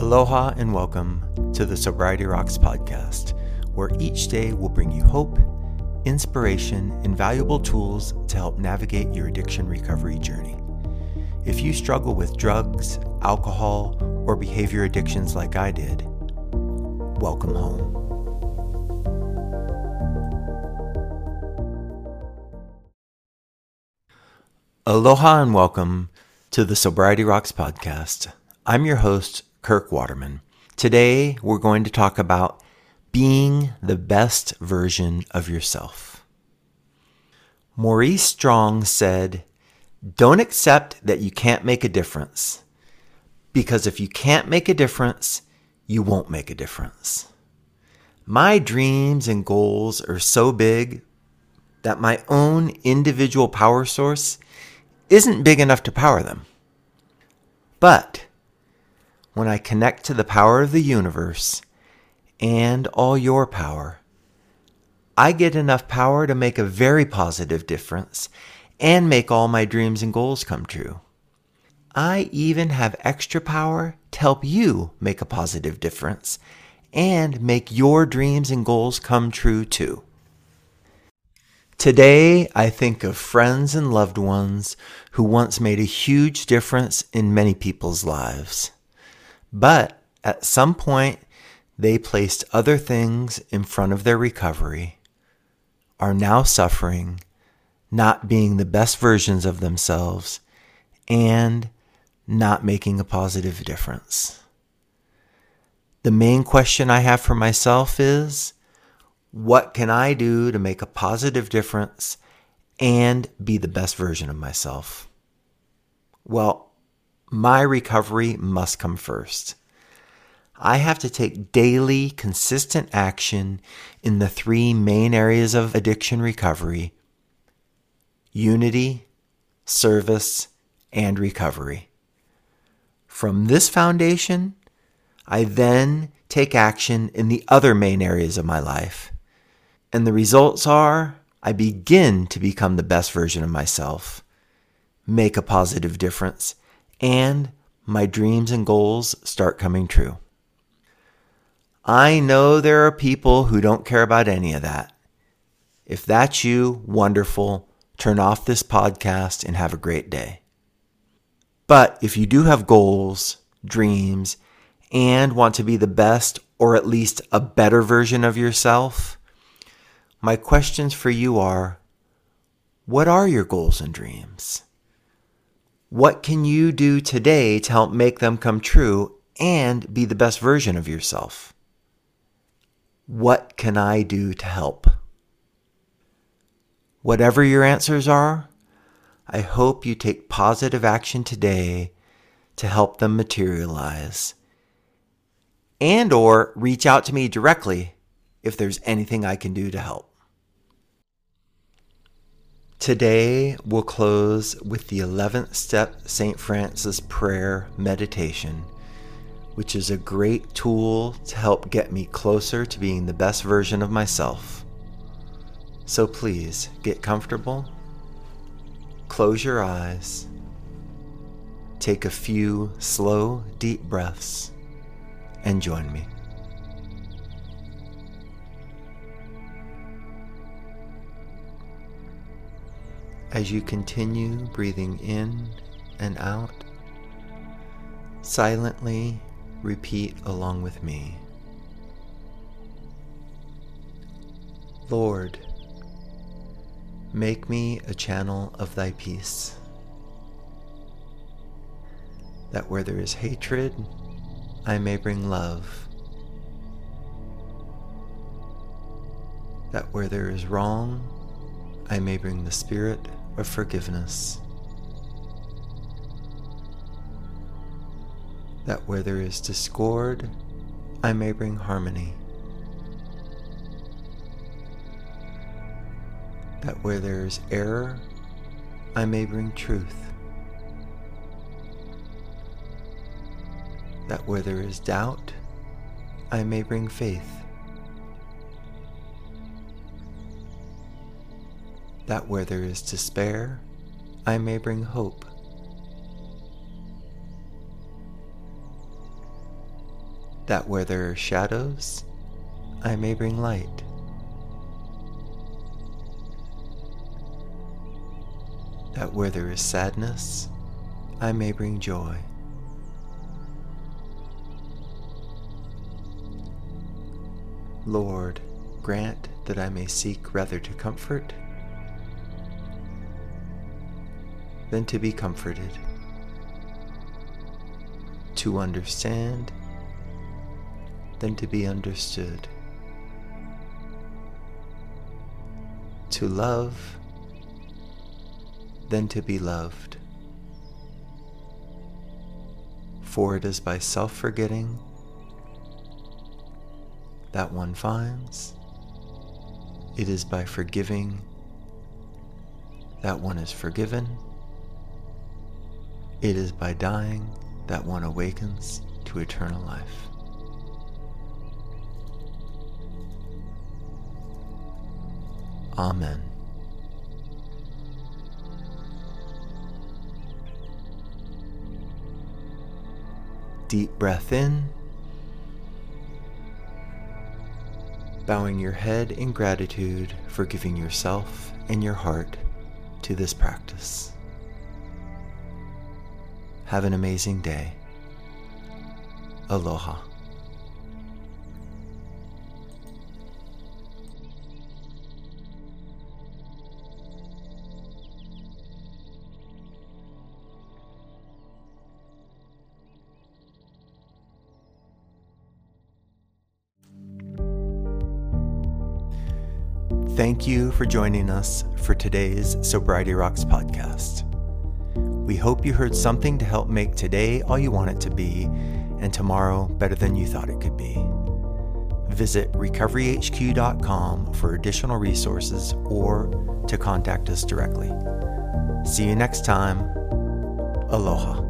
Aloha and welcome to the Sobriety Rocks podcast, where each day will bring you hope, inspiration, and valuable tools to help navigate your addiction recovery journey. If you struggle with drugs, alcohol, or behavior addictions like I did, welcome home. Aloha and welcome to the Sobriety Rocks podcast. I'm your host, Kirk Waterman. Today, we're going to talk about being the best version of yourself. Maurice Strong said, Don't accept that you can't make a difference, because if you can't make a difference, you won't make a difference. My dreams and goals are so big that my own individual power source isn't big enough to power them. But when I connect to the power of the universe and all your power, I get enough power to make a very positive difference and make all my dreams and goals come true. I even have extra power to help you make a positive difference and make your dreams and goals come true too. Today, I think of friends and loved ones who once made a huge difference in many people's lives. But at some point, they placed other things in front of their recovery, are now suffering, not being the best versions of themselves, and not making a positive difference. The main question I have for myself is what can I do to make a positive difference and be the best version of myself? Well, my recovery must come first. I have to take daily, consistent action in the three main areas of addiction recovery unity, service, and recovery. From this foundation, I then take action in the other main areas of my life. And the results are I begin to become the best version of myself, make a positive difference, and my dreams and goals start coming true. I know there are people who don't care about any of that. If that's you, wonderful. Turn off this podcast and have a great day. But if you do have goals, dreams, and want to be the best or at least a better version of yourself, my questions for you are what are your goals and dreams? What can you do today to help make them come true and be the best version of yourself? What can I do to help? Whatever your answers are, I hope you take positive action today to help them materialize. And or reach out to me directly if there's anything I can do to help. Today, we'll close with the 11th step St. Francis prayer meditation, which is a great tool to help get me closer to being the best version of myself. So please get comfortable, close your eyes, take a few slow, deep breaths, and join me. As you continue breathing in and out, silently repeat along with me. Lord, make me a channel of thy peace, that where there is hatred, I may bring love, that where there is wrong, I may bring the spirit of forgiveness. That where there is discord, I may bring harmony. That where there is error, I may bring truth. That where there is doubt, I may bring faith. That where there is despair, I may bring hope. that where there are shadows, I may bring light. That where there is sadness, I may bring joy. Lord, grant that I may seek rather to comfort than to be comforted, to understand than to be understood, to love than to be loved. For it is by self forgetting that one finds, it is by forgiving that one is forgiven. It is by dying that one awakens to eternal life. Amen. Deep breath in, bowing your head in gratitude for giving yourself and your heart to this practice. Have an amazing day. Aloha. Thank you for joining us for today's Sobriety Rocks podcast. We hope you heard something to help make today all you want it to be and tomorrow better than you thought it could be. Visit recoveryhq.com for additional resources or to contact us directly. See you next time. Aloha.